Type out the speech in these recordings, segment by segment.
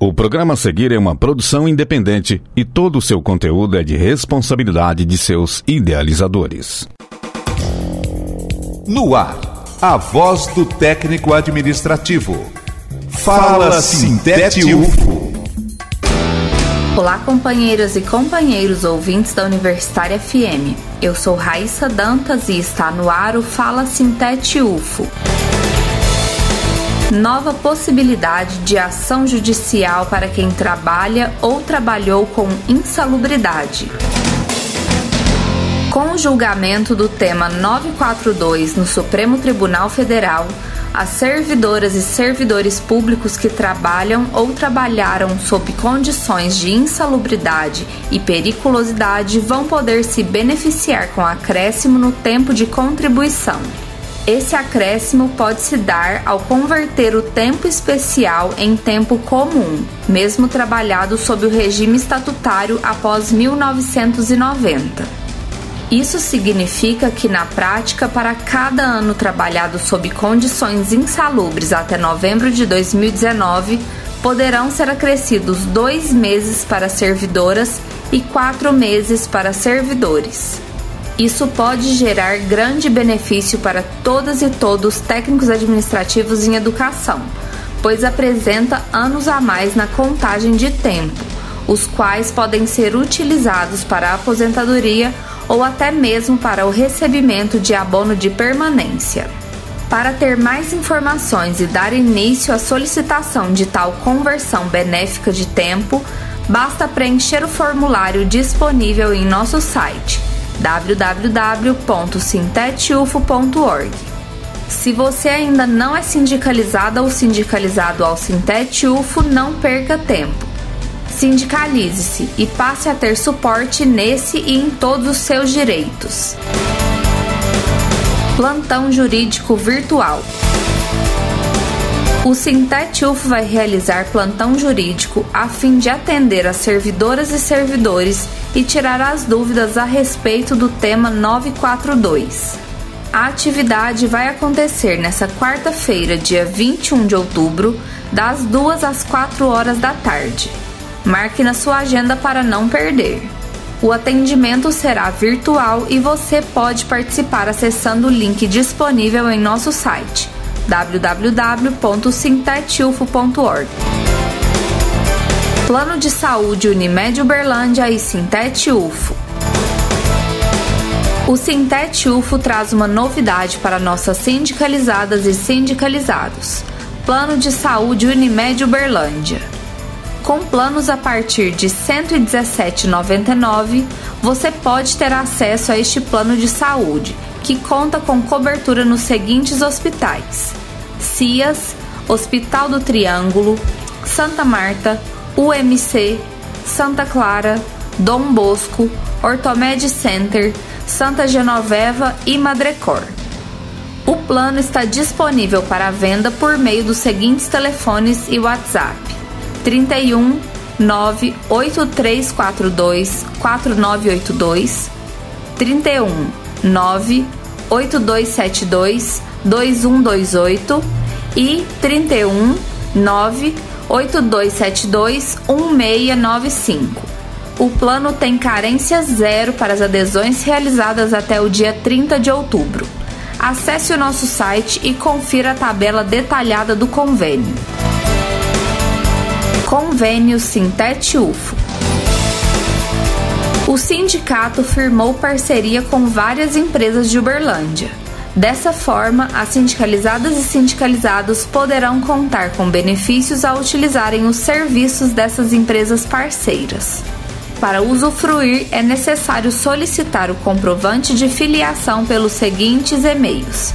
O programa a seguir é uma produção independente e todo o seu conteúdo é de responsabilidade de seus idealizadores. No ar, a voz do técnico administrativo. Fala Sintete UFO. Olá, companheiras e companheiros ouvintes da Universitária FM. Eu sou Raíssa Dantas e está no ar o Fala Sintete UFO nova possibilidade de ação judicial para quem trabalha ou trabalhou com insalubridade. Com o julgamento do tema 942 no Supremo Tribunal Federal, as servidoras e servidores públicos que trabalham ou trabalharam sob condições de insalubridade e periculosidade vão poder se beneficiar com acréscimo no tempo de contribuição. Esse acréscimo pode se dar ao converter o tempo especial em tempo comum, mesmo trabalhado sob o regime estatutário após 1990. Isso significa que, na prática, para cada ano trabalhado sob condições insalubres até novembro de 2019, poderão ser acrescidos dois meses para servidoras e quatro meses para servidores. Isso pode gerar grande benefício para todas e todos técnicos administrativos em educação, pois apresenta anos a mais na contagem de tempo, os quais podem ser utilizados para a aposentadoria ou até mesmo para o recebimento de abono de permanência. Para ter mais informações e dar início à solicitação de tal conversão benéfica de tempo, basta preencher o formulário disponível em nosso site www.sintetufo.org. Se você ainda não é sindicalizada ou sindicalizado ao Sintetufo, não perca tempo. Sindicalize-se e passe a ter suporte nesse e em todos os seus direitos. Plantão Jurídico Virtual o Sintetufo vai realizar plantão jurídico a fim de atender as servidoras e servidores e tirar as dúvidas a respeito do tema 942. A atividade vai acontecer nesta quarta-feira, dia 21 de outubro, das 2 às 4 horas da tarde. Marque na sua agenda para não perder. O atendimento será virtual e você pode participar acessando o link disponível em nosso site www.sintetilfo.org. Plano de Saúde Unimed Uberlândia e Sintete UFO. O Sintete UFO traz uma novidade para nossas sindicalizadas e sindicalizados. Plano de Saúde Unimed Uberlândia. Com planos a partir de R$ 117,99, você pode ter acesso a este plano de saúde que conta com cobertura nos seguintes hospitais: CIAS, Hospital do Triângulo, Santa Marta, UMC, Santa Clara, Dom Bosco, Ortomed Center, Santa Genoveva e Madrecor. O plano está disponível para venda por meio dos seguintes telefones e WhatsApp: 31 98342 4982 31 98272 2128 e 31 98272 1695. O plano tem carência zero para as adesões realizadas até o dia 30 de outubro. Acesse o nosso site e confira a tabela detalhada do convênio. Convênio Sintete UFO o sindicato firmou parceria com várias empresas de Uberlândia. Dessa forma, as sindicalizadas e sindicalizados poderão contar com benefícios ao utilizarem os serviços dessas empresas parceiras. Para usufruir, é necessário solicitar o comprovante de filiação pelos seguintes e-mails: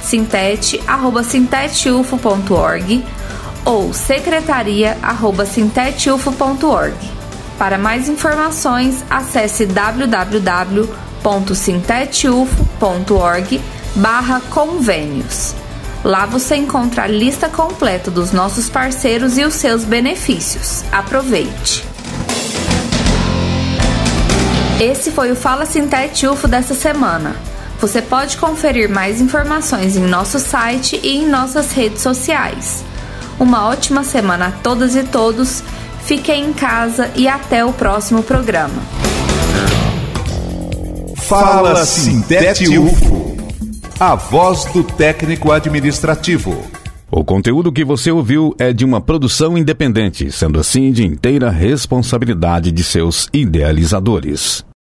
sintete@sintetufo.org ou secretaria@sintetufo.org. Para mais informações, acesse www.sintetufo.org barra convênios. Lá você encontra a lista completa dos nossos parceiros e os seus benefícios. Aproveite! Esse foi o Fala Sintete UFO dessa semana. Você pode conferir mais informações em nosso site e em nossas redes sociais. Uma ótima semana a todas e todos. Fiquem em casa e até o próximo programa. Fala Sintete UFO, a voz do técnico administrativo. O conteúdo que você ouviu é de uma produção independente, sendo assim de inteira responsabilidade de seus idealizadores.